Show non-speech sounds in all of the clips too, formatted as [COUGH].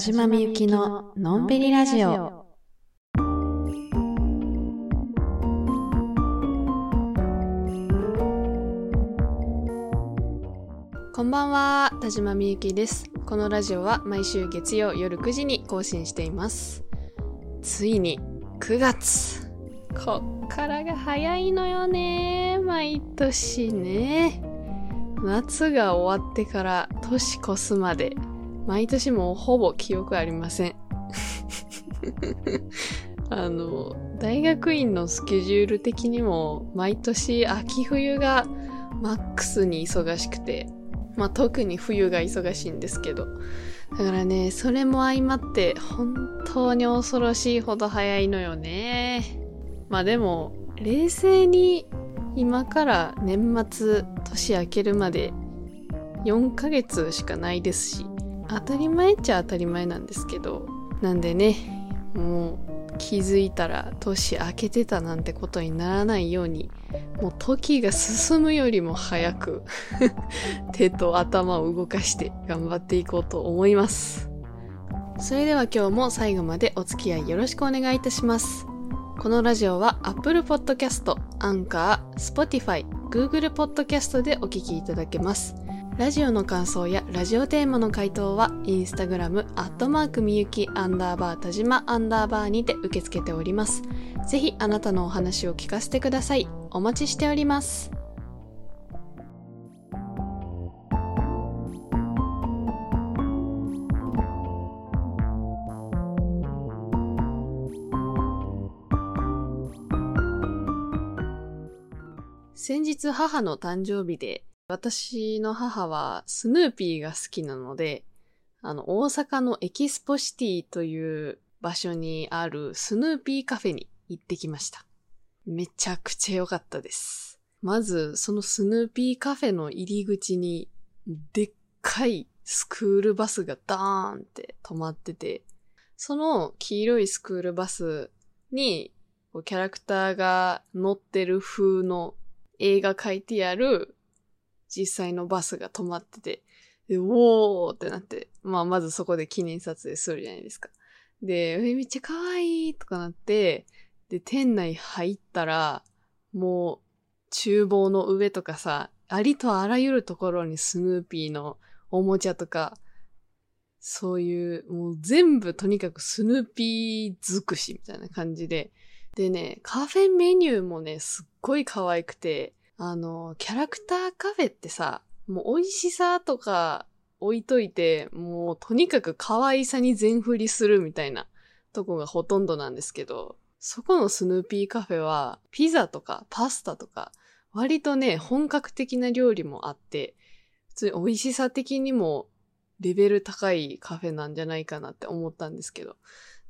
島みゆきののんびりラジオ。こんばんは、田島みゆきです。このラジオは毎週月曜夜9時に更新しています。ついに9月。こっからが早いのよね。毎年ね。夏が終わってから年越すまで毎年もうほぼ記憶ありません。[LAUGHS] あの、大学院のスケジュール的にも毎年秋冬がマックスに忙しくて、まあ特に冬が忙しいんですけど。だからね、それも相まって本当に恐ろしいほど早いのよね。まあでも、冷静に今から年末年明けるまで4ヶ月しかないですし、当たり前っちゃ当たり前なんですけど、なんでね、もう気づいたら年明けてたなんてことにならないように、もう時が進むよりも早く [LAUGHS] 手と頭を動かして頑張っていこうと思います。それでは今日も最後までお付き合いよろしくお願いいたします。このラジオは Apple Podcast、Anchor、Spotify、Google Podcast でお聞きいただけます。ラジオの感想やラジオテーマの回答は、インスタグラム、アットマークみゆき、アンダーバー、田島、アンダーバーにて受け付けております。ぜひ、あなたのお話を聞かせてください。お待ちしております。先日母の誕生日で、私の母はスヌーピーが好きなので、あの、大阪のエキスポシティという場所にあるスヌーピーカフェに行ってきました。めちゃくちゃ良かったです。まず、そのスヌーピーカフェの入り口に、でっかいスクールバスがダーンって止まってて、その黄色いスクールバスに、キャラクターが乗ってる風の映画書いてある実際のバスが止まってて、で、おーってなって、まあ、まずそこで記念撮影するじゃないですか。で、えめっちゃ可愛いとかなって、で、店内入ったら、もう、厨房の上とかさ、ありとあらゆるところにスヌーピーのおもちゃとか、そういう、もう全部とにかくスヌーピー尽くしみたいな感じで、でね、カフェメニューもね、すっごい可愛くて、あの、キャラクターカフェってさ、もう美味しさとか置いといて、もうとにかく可愛さに全振りするみたいなとこがほとんどなんですけど、そこのスヌーピーカフェは、ピザとかパスタとか、割とね、本格的な料理もあって、普通に美味しさ的にもレベル高いカフェなんじゃないかなって思ったんですけど。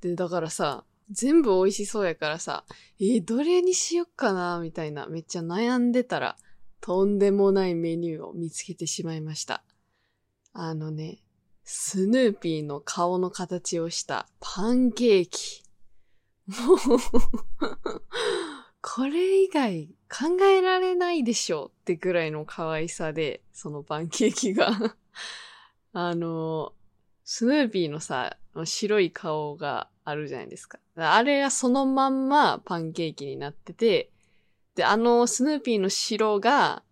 で、だからさ、全部美味しそうやからさ、えーどれにしよっかな、みたいな、めっちゃ悩んでたら、とんでもないメニューを見つけてしまいました。あのね、スヌーピーの顔の形をしたパンケーキ。もう、これ以外考えられないでしょうってぐらいの可愛さで、そのパンケーキが。あの、スヌーピーのさ、白い顔があるじゃないですか。あれがそのまんまパンケーキになってて、で、あのスヌーピーの白が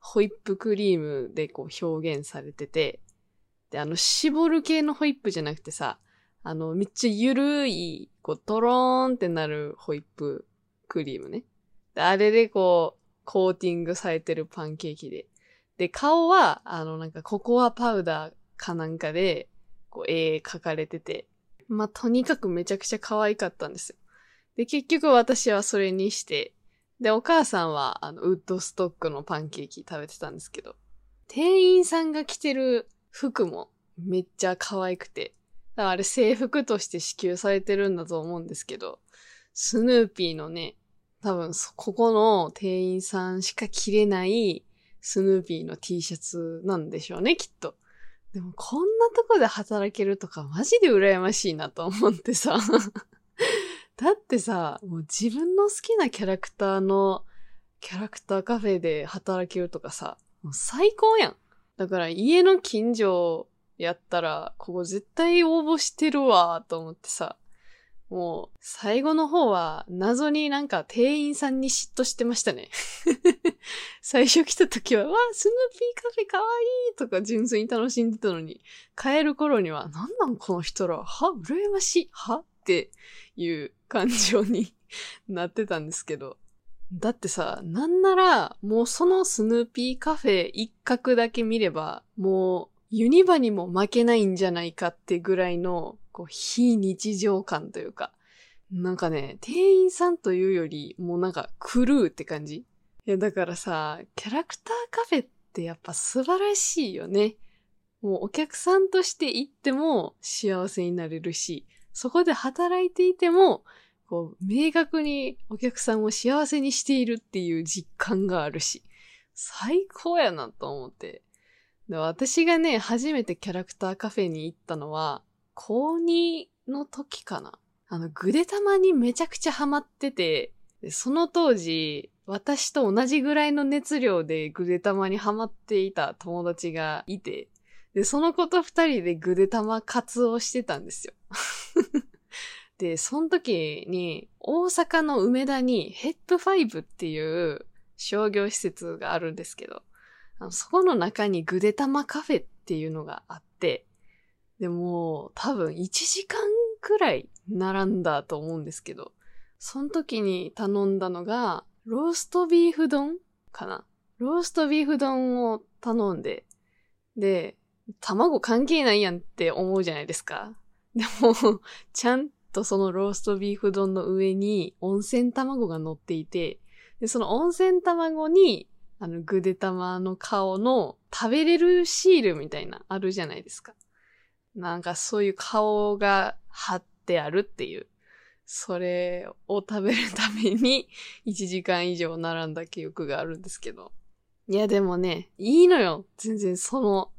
ホイップクリームでこう表現されてて、で、あの絞る系のホイップじゃなくてさ、あのめっちゃゆるい、こうトローンってなるホイップクリームね。で、あれでこう、コーティングされてるパンケーキで。で、顔は、あのなんかココアパウダーかなんかで、こう絵描かれてて、まあ、とにかくめちゃくちゃ可愛かったんですよ。で、結局私はそれにして、で、お母さんは、あの、ウッドストックのパンケーキ食べてたんですけど、店員さんが着てる服もめっちゃ可愛くて、だからあれ制服として支給されてるんだと思うんですけど、スヌーピーのね、多分そ、ここの店員さんしか着れないスヌーピーの T シャツなんでしょうね、きっと。でもこんなとこで働けるとかマジで羨ましいなと思ってさ。[LAUGHS] だってさ、もう自分の好きなキャラクターのキャラクターカフェで働けるとかさ、もう最高やん。だから家の近所やったら、ここ絶対応募してるわ、と思ってさ。もう、最後の方は、謎になんか店員さんに嫉妬してましたね。[LAUGHS] 最初来た時は、わあ、スヌーピーカフェかわいいとか純粋に楽しんでたのに、帰る頃には、なんなんこの人ら、は羨ましいはっていう感情になってたんですけど。[LAUGHS] だってさ、なんなら、もうそのスヌーピーカフェ一角だけ見れば、もうユニバにも負けないんじゃないかってぐらいのこう、非日常感というか、なんかね、店員さんというより、もうなんか、クルーって感じいや、だからさ、キャラクターカフェってやっぱ素晴らしいよね。もうお客さんとして行っても幸せになれるし、そこで働いていても、こう、明確にお客さんを幸せにしているっていう実感があるし、最高やなと思って。で私がね、初めてキャラクターカフェに行ったのは、高2の時かな。あの、ぐでたまにめちゃくちゃハマってて、その当時、私と同じぐらいの熱量でぐでたまにハマっていた友達がいて、で、その子と二人でぐでたま活動してたんですよ。[LAUGHS] で、その時に、大阪の梅田にヘッドファイブっていう商業施設があるんですけど、そこの中にぐでたまカフェっていうのがあって、でも、多分1時間くらい並んだと思うんですけど、その時に頼んだのが、ローストビーフ丼かなローストビーフ丼を頼んで、で、卵関係ないやんって思うじゃないですか。でも、ちゃんとそのローストビーフ丼の上に温泉卵が乗っていて、で、その温泉卵に、あの、ぐで玉の顔の食べれるシールみたいな、あるじゃないですか。なんかそういう顔が貼ってあるっていう。それを食べるために [LAUGHS] 1時間以上並んだ記憶があるんですけど。いやでもね、いいのよ。全然その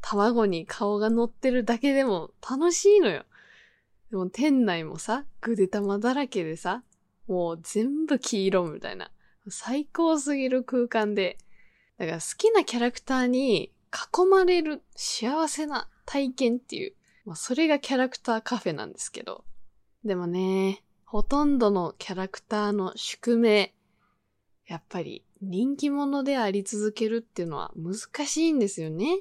卵に顔が乗ってるだけでも楽しいのよ。でも店内もさ、ぐで玉だらけでさ、もう全部黄色みたいな。最高すぎる空間で。だから好きなキャラクターに囲まれる幸せな体験っていう、まあ、それがキャラクターカフェなんですけど。でもね、ほとんどのキャラクターの宿命、やっぱり人気者であり続けるっていうのは難しいんですよね。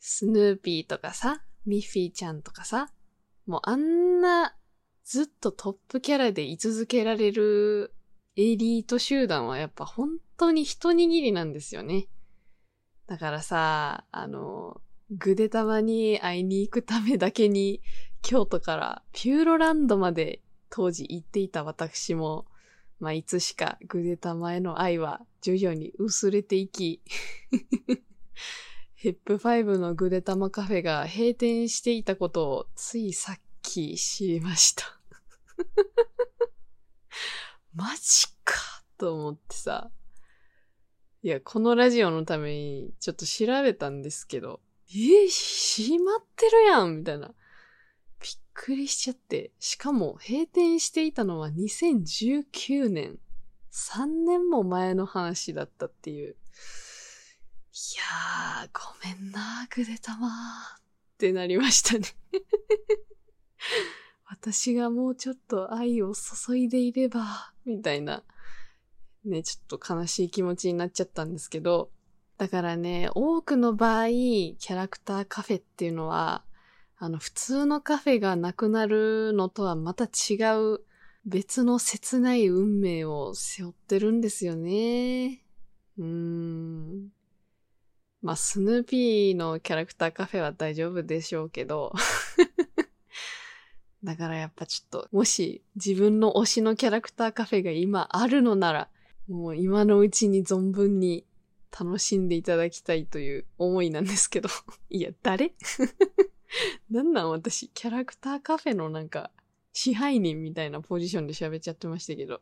スヌーピーとかさ、ミッフィーちゃんとかさ、もうあんなずっとトップキャラで居続けられるエリート集団はやっぱ本当に一握りなんですよね。だからさ、あの、ぐでたまに会いに行くためだけに、京都からピューロランドまで当時行っていた私も、まあ、いつしかぐでたまへの愛は徐々に薄れていき、[LAUGHS] ヘップファイブのぐでたまカフェが閉店していたことをついさっき知りました [LAUGHS] マジかと思ってさ。いや、このラジオのためにちょっと調べたんですけど、え、閉まってるやんみたいな。びっくりしちゃって。しかも閉店していたのは2019年。3年も前の話だったっていう。いやー、ごめんな、ぐでたまーってなりましたね [LAUGHS] 私がもうちょっと愛を注いでいれば、みたいな、ね、ちょっと悲しい気持ちになっちゃったんですけど、だからね、多くの場合、キャラクターカフェっていうのは、あの、普通のカフェがなくなるのとはまた違う別の切ない運命を背負ってるんですよね。うーん。まあ、スヌーピーのキャラクターカフェは大丈夫でしょうけど。[LAUGHS] だからやっぱちょっと、もし自分の推しのキャラクターカフェが今あるのなら、もう今のうちに存分に楽しんでいただきたいという思いなんですけど。[LAUGHS] いや、誰？[LAUGHS] なんなん？私、キャラクターカフェのなんか、支配人みたいなポジションで喋っちゃってましたけど。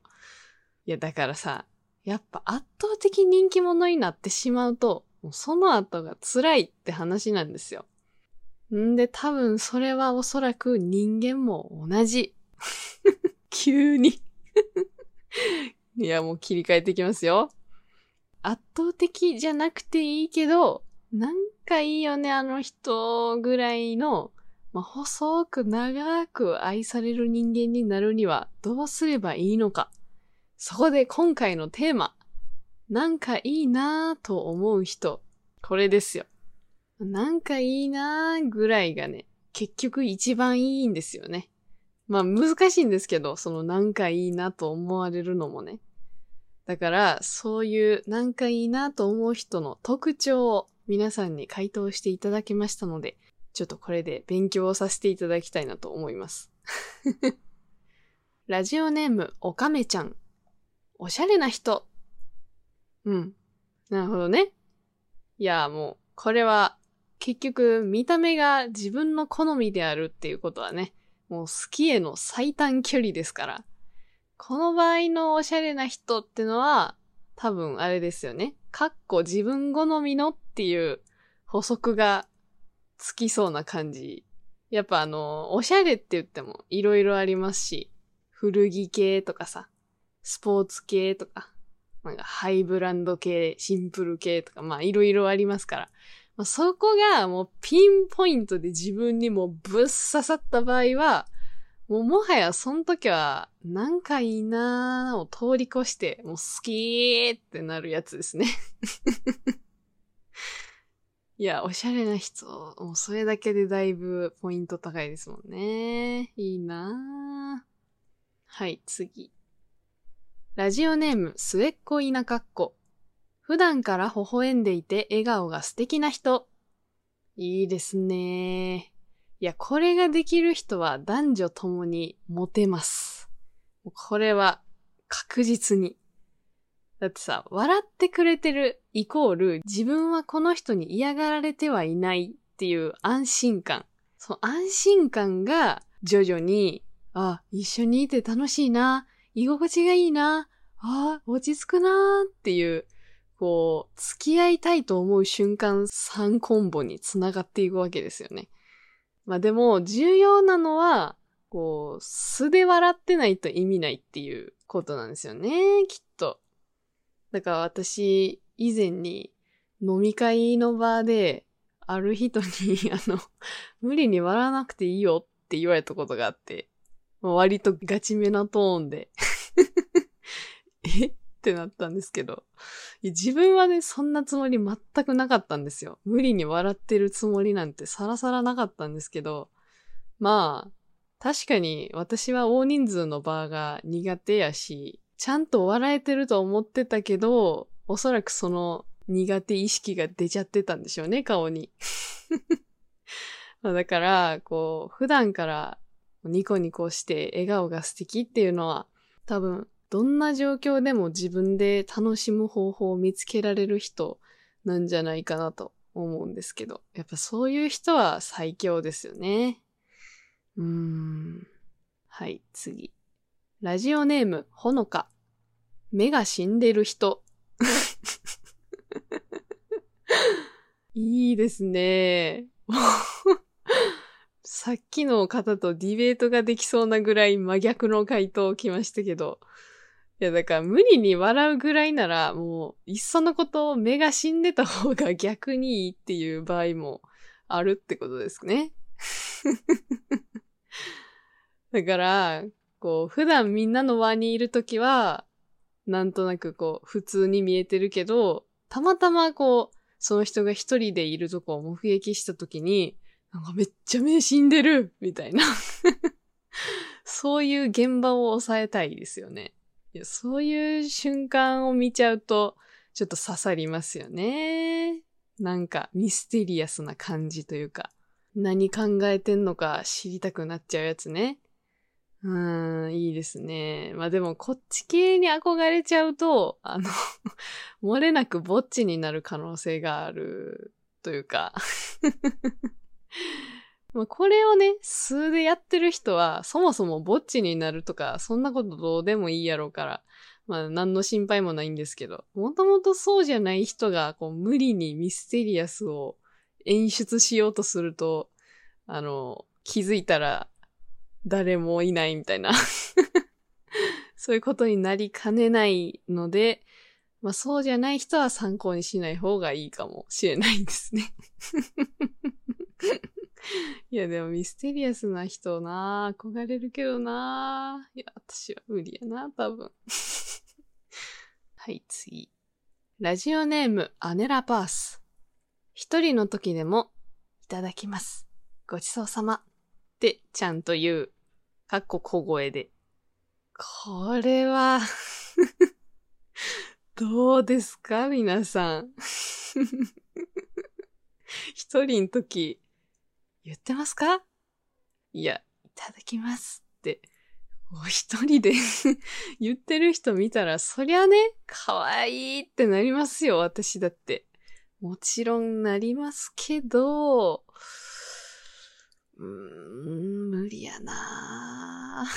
いや、だからさ、やっぱ圧倒的人気者になってしまうと、もうその後が辛いって話なんですよ。んで、多分それはおそらく人間も同じ。[LAUGHS] 急にいや、もう切り替えていきますよ。圧倒的じゃなくていいけど、なんかいいよね、あの人ぐらいの、まあ、細く長く愛される人間になるにはどうすればいいのか。そこで今回のテーマ。なんかいいなぁと思う人。これですよ。なんかいいなぁぐらいがね、結局一番いいんですよね。まあ難しいんですけど、そのなんかいいなと思われるのもね。だから、そういうなんかいいなと思う人の特徴を皆さんに回答していただきましたので、ちょっとこれで勉強をさせていただきたいなと思います。[LAUGHS] ラジオネーム、おかめちゃん。おしゃれな人。うん。なるほどね。いや、もう、これは結局見た目が自分の好みであるっていうことはね、もう好きへの最短距離ですから。この場合のおしゃれな人ってのは、多分あれですよね。かっこ自分好みのっていう補足がつきそうな感じ。やっぱあの、おしゃれって言っても色々ありますし、古着系とかさ、スポーツ系とか、なんかハイブランド系、シンプル系とか、まあ色々ありますから。まあ、そこがもうピンポイントで自分にもぶっ刺さった場合は、もうもはやその時は、なんかいいなーを通り越して、もう好きーってなるやつですね [LAUGHS] いや、おしゃれな人、もうそれだけでだいぶポイント高いですもんね。いいなーはい、次。ラジオネーム、末っ子田舎っ子。普段から微笑んでいて笑顔が素敵な人。いいですね。いや、これができる人は男女ともにモテます。これは確実に。だってさ、笑ってくれてるイコール自分はこの人に嫌がられてはいないっていう安心感。その安心感が徐々に、あ、一緒にいて楽しいな、居心地がいいな、あ、落ち着くなっていうこう、付き合いたいと思う瞬間3コンボにつながっていくわけですよね。まあでも、重要なのは、こう、素で笑ってないと意味ないっていうことなんですよね、きっと。だから私、以前に飲み会の場で、ある人に、[LAUGHS] あの、無理に笑わなくていいよって言われたことがあって、割とガチめなトーンで [LAUGHS] え？ってなったんですけど、自分はね、そんなつもり全くなかったんですよ。無理に笑ってるつもりなんてさらさらなかったんですけど、まあ、確かに私は大人数の場が苦手やし、ちゃんと笑えてると思ってたけど、おそらくその苦手意識が出ちゃってたんでしょうね、顔に。[LAUGHS] だから、こう、普段からニコニコして笑顔が素敵っていうのは、多分どんな状況でも自分で楽しむ方法を見つけられる人なんじゃないかなと思うんですけど、やっぱそういう人は最強ですよね。うーん。はい、次。ラジオネーム、ほのか。目が死んでる人。[LAUGHS] いいですね。[LAUGHS] さっきの方とディベートができそうなぐらい真逆の回答を来ましたけど、いや、だから無理に笑うぐらいなら、もう、いっそのこと目が死んでた方が逆にいいっていう場合もあるってことですね。[LAUGHS] だから、こう、普段みんなの輪にいるときは、なんとなくこう、普通に見えてるけど、たまたまこう、その人が一人でいるとこを目撃したときに、なんかめっちゃ目死んでるみたいな [LAUGHS] そういう現場を抑えたいですよね。そういう瞬間を見ちゃうと、ちょっと刺さりますよね。なんかミステリアスな感じというか、何考えてんのか知りたくなっちゃうやつね。うーん、いいですね。まあでも、こっち系に憧れちゃうと、あの [LAUGHS] 漏れなくぼっちになる可能性があるというかまあ、これをね、数でやってる人は、そもそもぼっちになるとか、そんなことどうでもいいやろうから、まあ、何の心配もないんですけど、もともとそうじゃない人が、こう、無理にミステリアスを演出しようとすると、あの、気づいたら、誰もいないみたいな [LAUGHS] そういうことになりかねないので、まあそうじゃない人は参考にしない方がいいかもしれないですね。[LAUGHS] いやでもミステリアスな人な憧れるけどないや、私は無理やな、多分。[LAUGHS] はい、次。ラジオネーム、アネラパース。一人の時でも、いただきます。ごちそうさま。ってちゃんと言う。かっこ小声で。これは [LAUGHS] どうですか皆さん。[LAUGHS] 一人の時、言ってますか？いや、いただきますって、お一人で [LAUGHS] 言ってる人見たら、そりゃね、可愛いってなりますよ、私だって。もちろんなりますけど、うーん、無理やな [LAUGHS]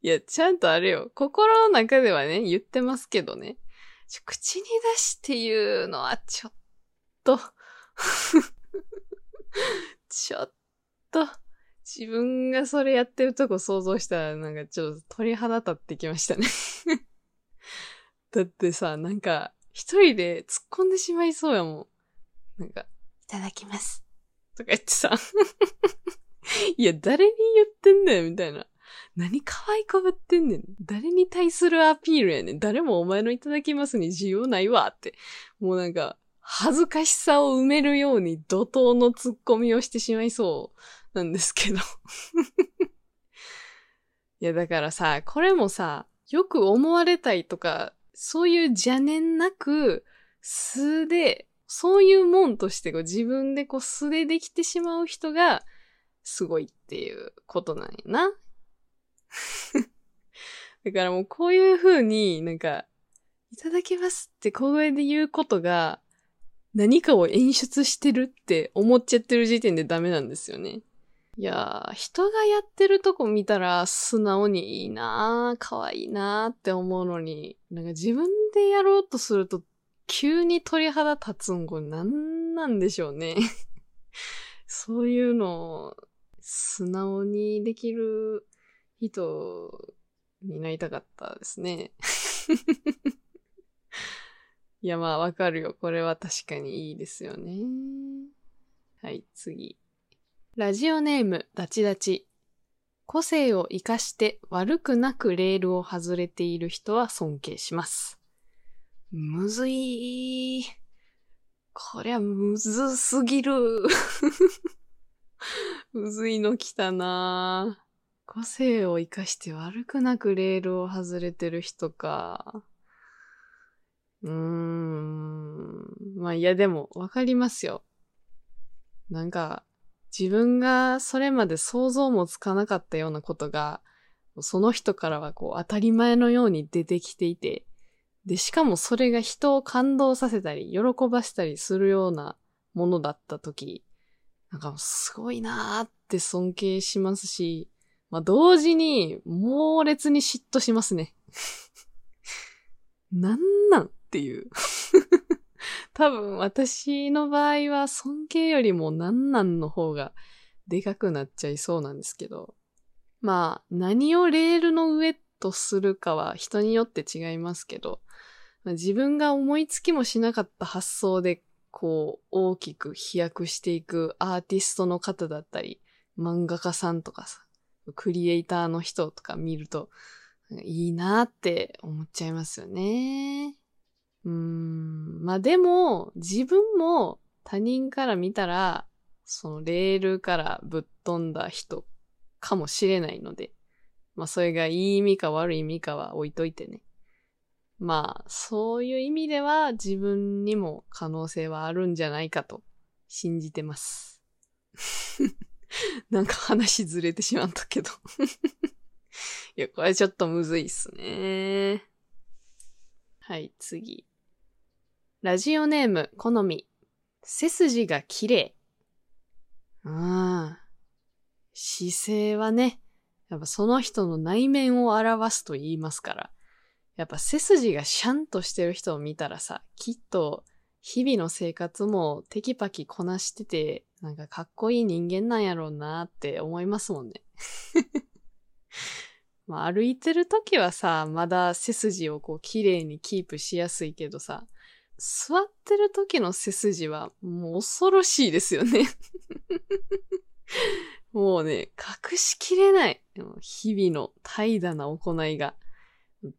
いや、ちゃんとあれよ。心の中ではね、言ってますけどね。口に出して言うのはちょっと [LAUGHS] ちょっと、自分がそれやってるとこ想像したらなんかちょっと鳥肌立ってきましたね [LAUGHS] だってさ、なんか、一人で突っ込んでしまいそうやもん。なんか、いただきます。とか言ってさ [LAUGHS] いや、誰に言ってんだよ、みたいな。何可愛いこぶってんねん。誰に対するアピールやねん。誰もお前のいただきますに需要ないわって。もうなんか、恥ずかしさを埋めるように怒涛の突っ込みをしてしまいそうなんですけど [LAUGHS] いや、だからさ、これもさ、よく思われたいとか、そういう邪念なく、素で、そういうもんとしてこう自分でこう素でできてしまう人が、すごいっていうことなんやな。[LAUGHS] だからもうこういう風になんか、いただきますって小声で言うことが、何かを演出してるって思っちゃってる時点でダメなんですよね。いやー、人がやってるとこ見たら素直にいいなー、可愛いなーって思うのに、なんか自分でやろうとすると急に鳥肌立つんこれ何なんでしょうね。[LAUGHS] そういうのを素直にできる人になりたかったですね。[LAUGHS] いや、まあ、わかるよ。これは確かにいいですよね。はい、次。ラジオネーム、ダチダチ。個性を活かして悪くなくレールを外れている人は尊敬します。むずい。こりゃむずすぎる。[LAUGHS] むずいの来たな個性を活かして悪くなくレールを外れてる人か。うーん。まあいやでもわかりますよ。なんか自分がそれまで想像もつかなかったようなことが、その人からはこう当たり前のように出てきていて、で、しかもそれが人を感動させたり、喜ばせたりするようなものだったとき、なんかすごいなーって尊敬しますし、まあ同時に猛烈に嫉妬しますね。[LAUGHS] なんなん？っていう [LAUGHS] 多分私の場合は尊敬よりもなんなんの方がでかくなっちゃいそうなんですけど。まあ何をレールの上とするかは人によって違いますけど、まあ、自分が思いつきもしなかった発想でこう大きく飛躍していくアーティストの方だったり、漫画家さんとかさ、クリエイターの人とか見ると、いいなって思っちゃいますよね。うーん。まあでも、自分も他人から見たら、そのレールからぶっ飛んだ人かもしれないので、まあそれがいい意味か悪い意味かは置いといてね。まあ、そういう意味では自分にも可能性はあるんじゃないかと信じてます。[LAUGHS] なんか話ずれてしまったけど [LAUGHS] いや、これちょっとむずいっすね。はい、次。ラジオネーム、好み。背筋が綺麗。うん。姿勢はね、やっぱその人の内面を表すと言いますから。やっぱ背筋がシャンとしてる人を見たらさ、きっと日々の生活もテキパキこなしてて、なんかかっこいい人間なんやろうなって思いますもんね。[LAUGHS] まあ、歩いてる時はさ、まだ背筋をこう綺麗にキープしやすいけどさ、座ってる時の背筋はもう恐ろしいですよね [LAUGHS] もうね、隠しきれない。日々の怠惰な行いが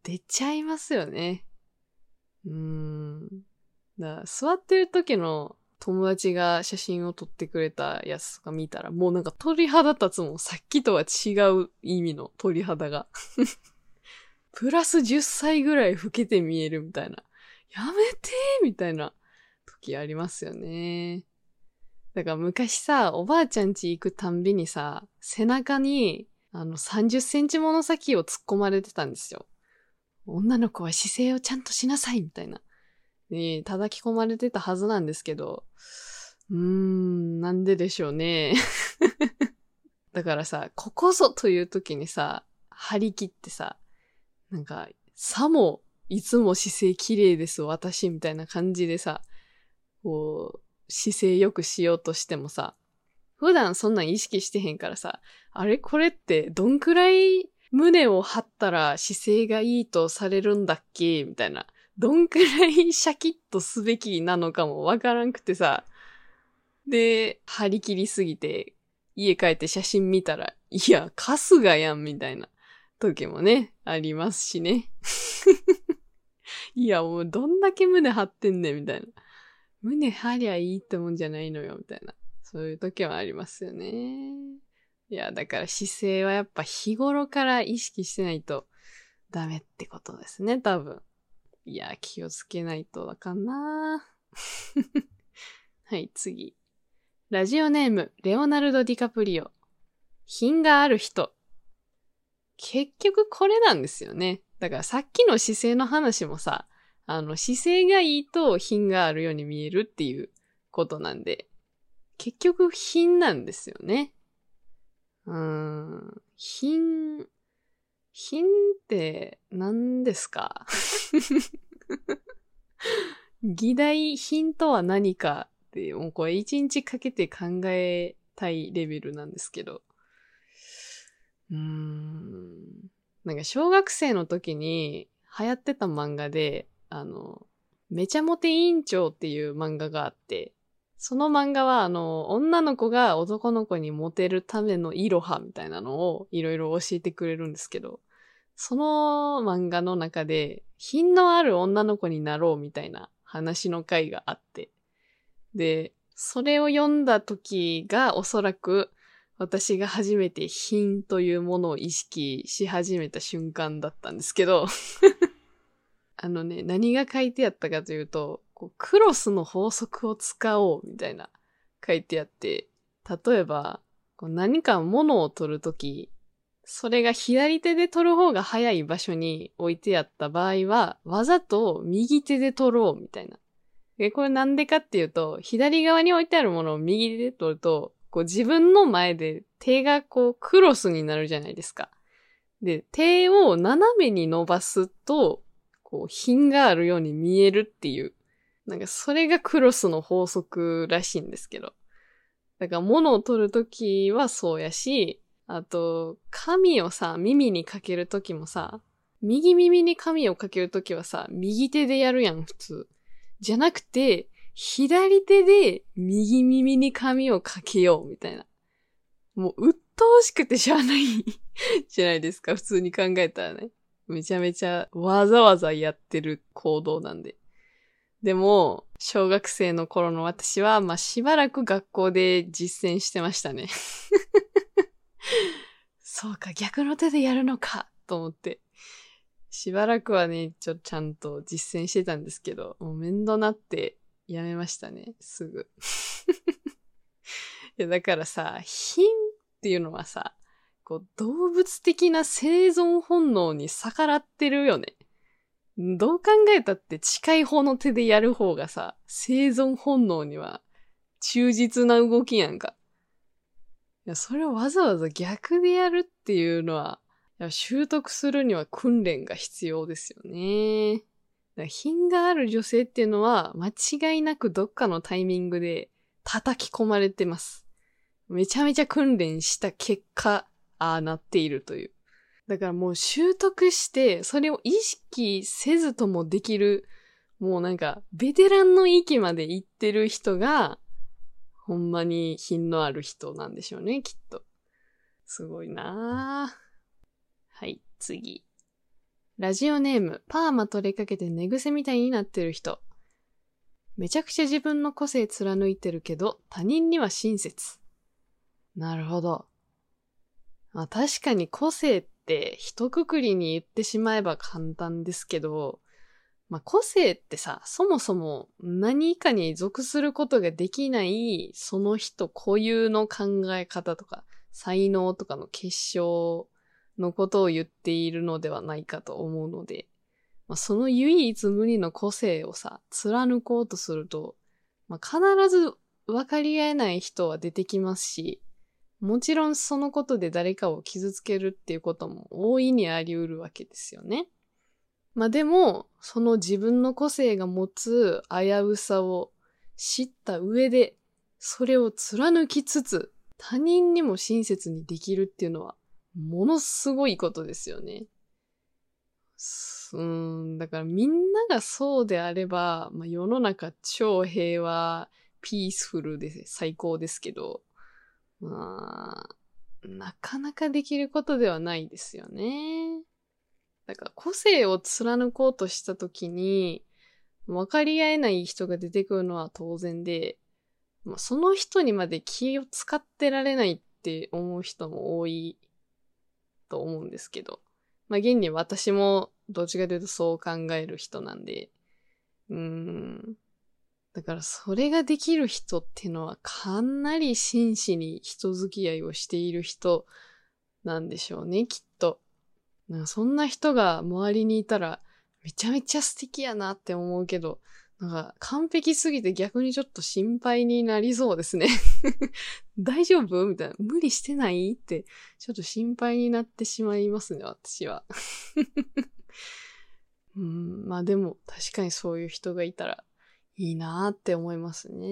出ちゃいますよね。うーん。だ座ってる時の友達が写真を撮ってくれたやつとか見たら、もうなんか鳥肌立つもん。さっきとは違う意味の鳥肌が。[LAUGHS] プラス10歳ぐらい老けて見えるみたいな。やめてみたいな時ありますよね。だから昔さ、おばあちゃん家行くたんびにさ、背中に、あの、30センチもの先を突っ込まれてたんですよ。女の子は姿勢をちゃんとしなさいみたいな。に叩き込まれてたはずなんですけど、うーん、なんででしょうね。[LAUGHS] だからさ、ここぞという時にさ、張り切ってさ、なんか、さも、いつも姿勢綺麗です、私、みたいな感じでさ、こう、姿勢良くしようとしてもさ、普段そんなん意識してへんからさ、あれこれってどんくらい胸を張ったら姿勢がいいとされるんだっけみたいな。どんくらいシャキッとすべきなのかもわからんくてさ。で、張り切りすぎて、家帰って写真見たら、いや、春日やん、みたいな時もね、ありますしね。いや、もうどんだけ胸張ってんねん、みたいな。胸張りゃいいってもんじゃないのよ、みたいな。そういう時はありますよね。いや、だから姿勢はやっぱ日頃から意識してないとダメってことですね、多分。いや、気をつけないとわかんな [LAUGHS] はい、次。ラジオネーム、レオナルド・ディカプリオ。品がある人。結局これなんですよね。だからさっきの姿勢の話もさ、あの、姿勢がいいと品があるように見えるっていうことなんで、結局品なんですよね。うーん、品、品って何ですか？[LAUGHS] 議題品とは何かって、もうこれ一日かけて考えたいレベルなんですけど。うん。なんか小学生の時に流行ってた漫画で、あの、めちゃモテ委員長っていう漫画があって、その漫画は、あの、女の子が男の子にモテるためのイロハみたいなのをいろいろ教えてくれるんですけど、その漫画の中で、品のある女の子になろうみたいな話の回があって、で、それを読んだ時がおそらく私が初めて品というものを意識し始めた瞬間だったんですけど [LAUGHS] あのね、何が書いてあったかというと、こうクロスの法則を使おうみたいな書いてあって、例えば、こう何か物を取るとき、それが左手で取る方が早い場所に置いてあった場合は、わざと右手で取ろうみたいな。で、これなんでかっていうと、左側に置いてあるものを右手で取ると、こう自分の前で手がこうクロスになるじゃないですか。で、手を斜めに伸ばすと、こう品があるように見えるっていうなんかそれがクロスの法則らしいんですけど。だから物を取るときはそうやし、あと、髪をさ、耳にかけるときもさ、右耳に髪をかけるときはさ、右手でやるやん、普通。じゃなくて、左手で右耳に髪をかけよう、みたいな。もう、鬱陶しくてしゃあない [LAUGHS] じゃないですか、普通に考えたらね。めちゃめちゃわざわざやってる行動なんで。でも、小学生の頃の私は、まあ、しばらく学校で実践してましたね。[LAUGHS] そうか、逆の手でやるのか、と思って。しばらくはね、ちょ、ちゃんと実践してたんですけど、もう面倒なってやめましたね、すぐ。[LAUGHS] いや、だからさ、品っていうのはさ、こう、動物的な生存本能に逆らってるよね。どう考えたって近い方の手でやる方がさ、生存本能には忠実な動きやんか。いや、それをわざわざ逆でやるっていうのは、習得するには訓練が必要ですよね。品がある女性っていうのは、間違いなくどっかのタイミングで叩き込まれてます。めちゃめちゃ訓練した結果、ああなっているという。だからもう習得して、それを意識せずともできる、もうなんか、ベテランの域まで行ってる人が、ほんまに品のある人なんでしょうね、きっと。すごいなぁ。はい、次。ラジオネーム、パーマ取りかけて寝癖みたいになってる人。めちゃくちゃ自分の個性貫いてるけど、他人には親切。なるほど。まあ確かに個性って一括りに言ってしまえば簡単ですけど、まあ個性ってさ、そもそも何かに属することができないその人固有の考え方とか才能とかの結晶のことを言っているのではないかと思うので、まあ、その唯一無二の個性をさ、貫こうとすると、まあ、必ず分かり合えない人は出てきますし、もちろんそのことで誰かを傷つけるっていうことも大いにあり得るわけですよね。まあでも、その自分の個性が持つ危うさを知った上で、それを貫きつつ、他人にも親切にできるっていうのは、ものすごいことですよね。うん、だからみんながそうであれば、まあ、世の中超平和、ピースフルで最高ですけど、まあ、なかなかできることではないですよね。だから個性を貫こうとしたときに、分かり合えない人が出てくるのは当然で、まあ、その人にまで気を使ってられないって思う人も多いと思うんですけど、まあ現に私もどっちかというとそう考える人なんで、うーん、だからそれができる人ってのはかなり真摯に人付き合いをしている人なんでしょうね、きっと。なんかそんな人が周りにいたらめちゃめちゃ素敵やなって思うけど、なんか完璧すぎて逆にちょっと心配になりそうですね [LAUGHS] 大丈夫？みたいな。無理してない？って、ちょっと心配になってしまいますね、私は。[LAUGHS] うん、まあでも確かにそういう人がいたらいいなって思いますね。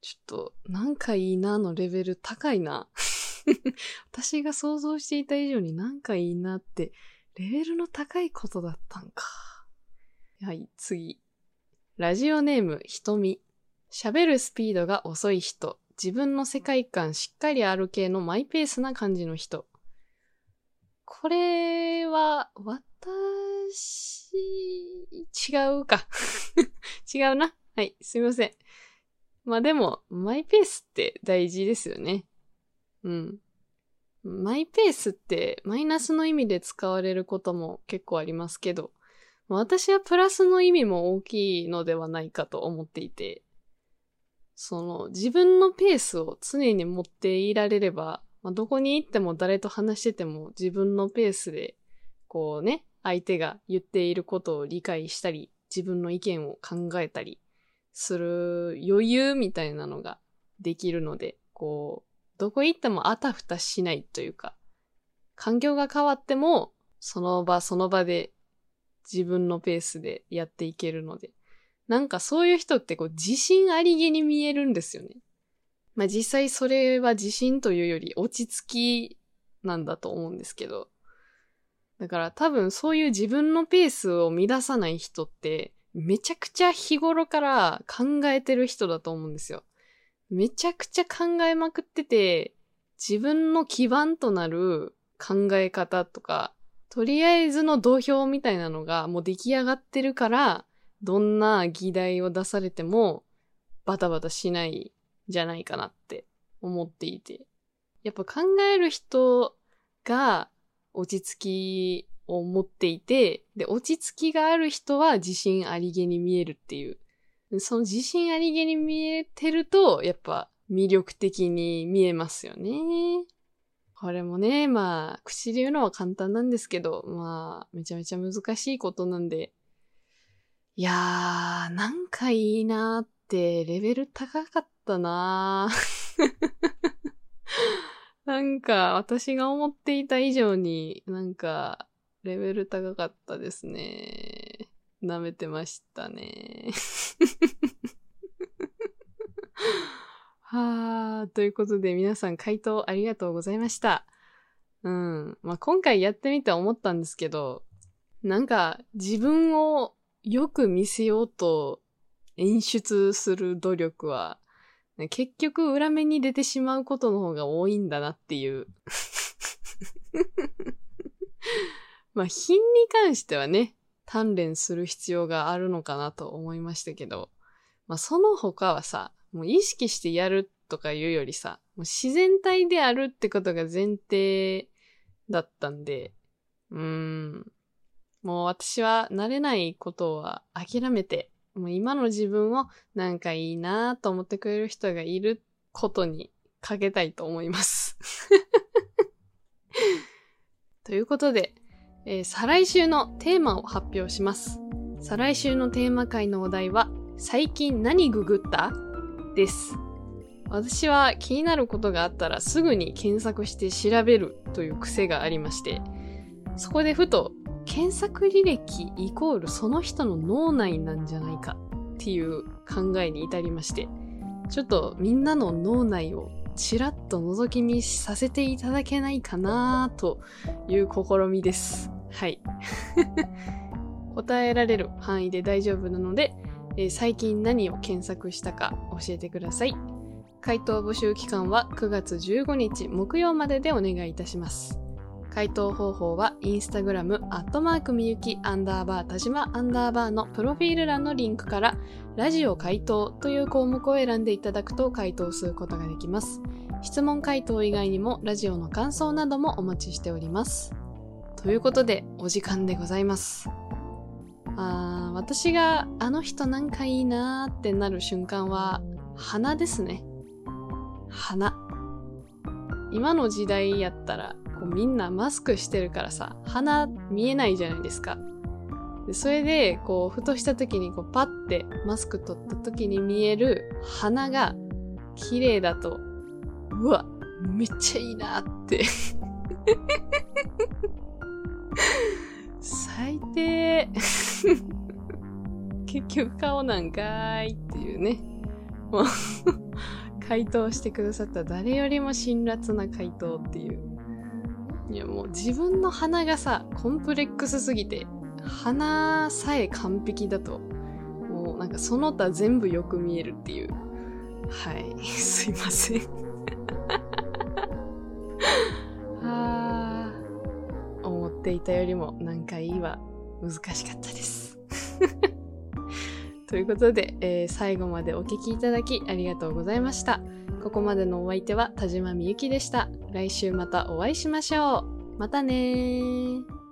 ちょっと、なんかいいなのレベル高いな。[LAUGHS] 私が想像していた以上になんかいいなって、レベルの高いことだったんか。はい、次。ラジオネーム、ひとみ。喋るスピードが遅い人。自分の世界観しっかりある系のマイペースな感じの人。これは、私、違うか。[LAUGHS] 違うな。はい、すみません。まあでも、マイペースって大事ですよね。うん。マイペースってマイナスの意味で使われることも結構ありますけど、私はプラスの意味も大きいのではないかと思っていて、その自分のペースを常に持っていられれば、まあ、どこに行っても誰と話してても自分のペースで、こうね、相手が言っていることを理解したり、自分の意見を考えたりする余裕みたいなのができるので、こう、どこ行ってもあたふたしないというか、環境が変わっても、その場その場で自分のペースでやっていけるので。なんかそういう人ってこう自信ありげに見えるんですよね。まあ実際それは自信というより落ち着きなんだと思うんですけど。だから多分そういう自分のペースを乱さない人ってめちゃくちゃ日頃から考えてる人だと思うんですよ。めちゃくちゃ考えまくってて自分の基盤となる考え方とかとりあえずの土俵みたいなのがもう出来上がってるからどんな議題を出されてもバタバタしないじゃないかなって思っていて。やっぱ考える人が落ち着きを持っていて、で、落ち着きがある人は自信ありげに見えるっていう。その自信ありげに見えてると、やっぱ魅力的に見えますよね。これもね、まあ、口で言うのは簡単なんですけど、まあ、めちゃめちゃ難しいことなんで、いやー、なんかいいなーってレベル高かったなー [LAUGHS] なんか私が思っていた以上になんかレベル高かったですね。舐めてましたね。はー、ということで皆さん回答ありがとうございました。うん。まあ、今回やってみて思ったんですけど、なんか自分をよく見せようと演出する努力は、結局裏目に出てしまうことの方が多いんだなっていう。[LAUGHS] まあ、品に関してはね、鍛錬する必要があるのかなと思いましたけど、まあ、その他はさ、もう意識してやるとかいうよりさ、もう自然体であるってことが前提だったんで、うーん。もう私は慣れないことは諦めて、もう今の自分をなんかいいなと思ってくれる人がいることにかけたいと思います。[LAUGHS] ということで、えー再来週のテーマを発表します。再来週のテーマ回のお題は、最近何ググった？です。私は気になることがあったらすぐに検索して調べるという癖がありまして、そこでふと検索履歴イコールその人の脳内なんじゃないかっていう考えに至りまして、ちょっとみんなの脳内をちらっと覗き見させていただけないかなという試みです。はい。[LAUGHS] 答えられる範囲で大丈夫なので、えー最近何を検索したか教えてください。回答募集期間は9月15日木曜まででお願いいたします。回答方法はインスタグラムアットマークみゆきアンダーバー田島アンダーバーのプロフィール欄のリンクからラジオ回答という項目を選んでいただくと回答することができます。質問回答以外にもラジオの感想などもお待ちしております。ということでお時間でございます。あ私があの人なんかいいなーってなる瞬間は花ですね。花。今の時代やったらこうみんなマスクしてるからさ、鼻見えないじゃないですか。でそれで、こう、ふとした時にこうパッてマスク取った時に見える鼻が綺麗だと、うわ、めっちゃいいなって。局顔なんかーいっていうね。もう [LAUGHS] 回答してくださった誰よりも辛辣な回答っていう。いやもう自分の鼻がさ、コンプレックスすぎて、鼻さえ完璧だと、もうなんかその他全部よく見えるっていう。はい、[LAUGHS] すいません。[LAUGHS] あー思っていたよりもなんかいいは難しかったです。ということで、えー最後までお聴きいただきありがとうございました。ここまでのお相手は田島みゆきでした。来週またお会いしましょう。またね。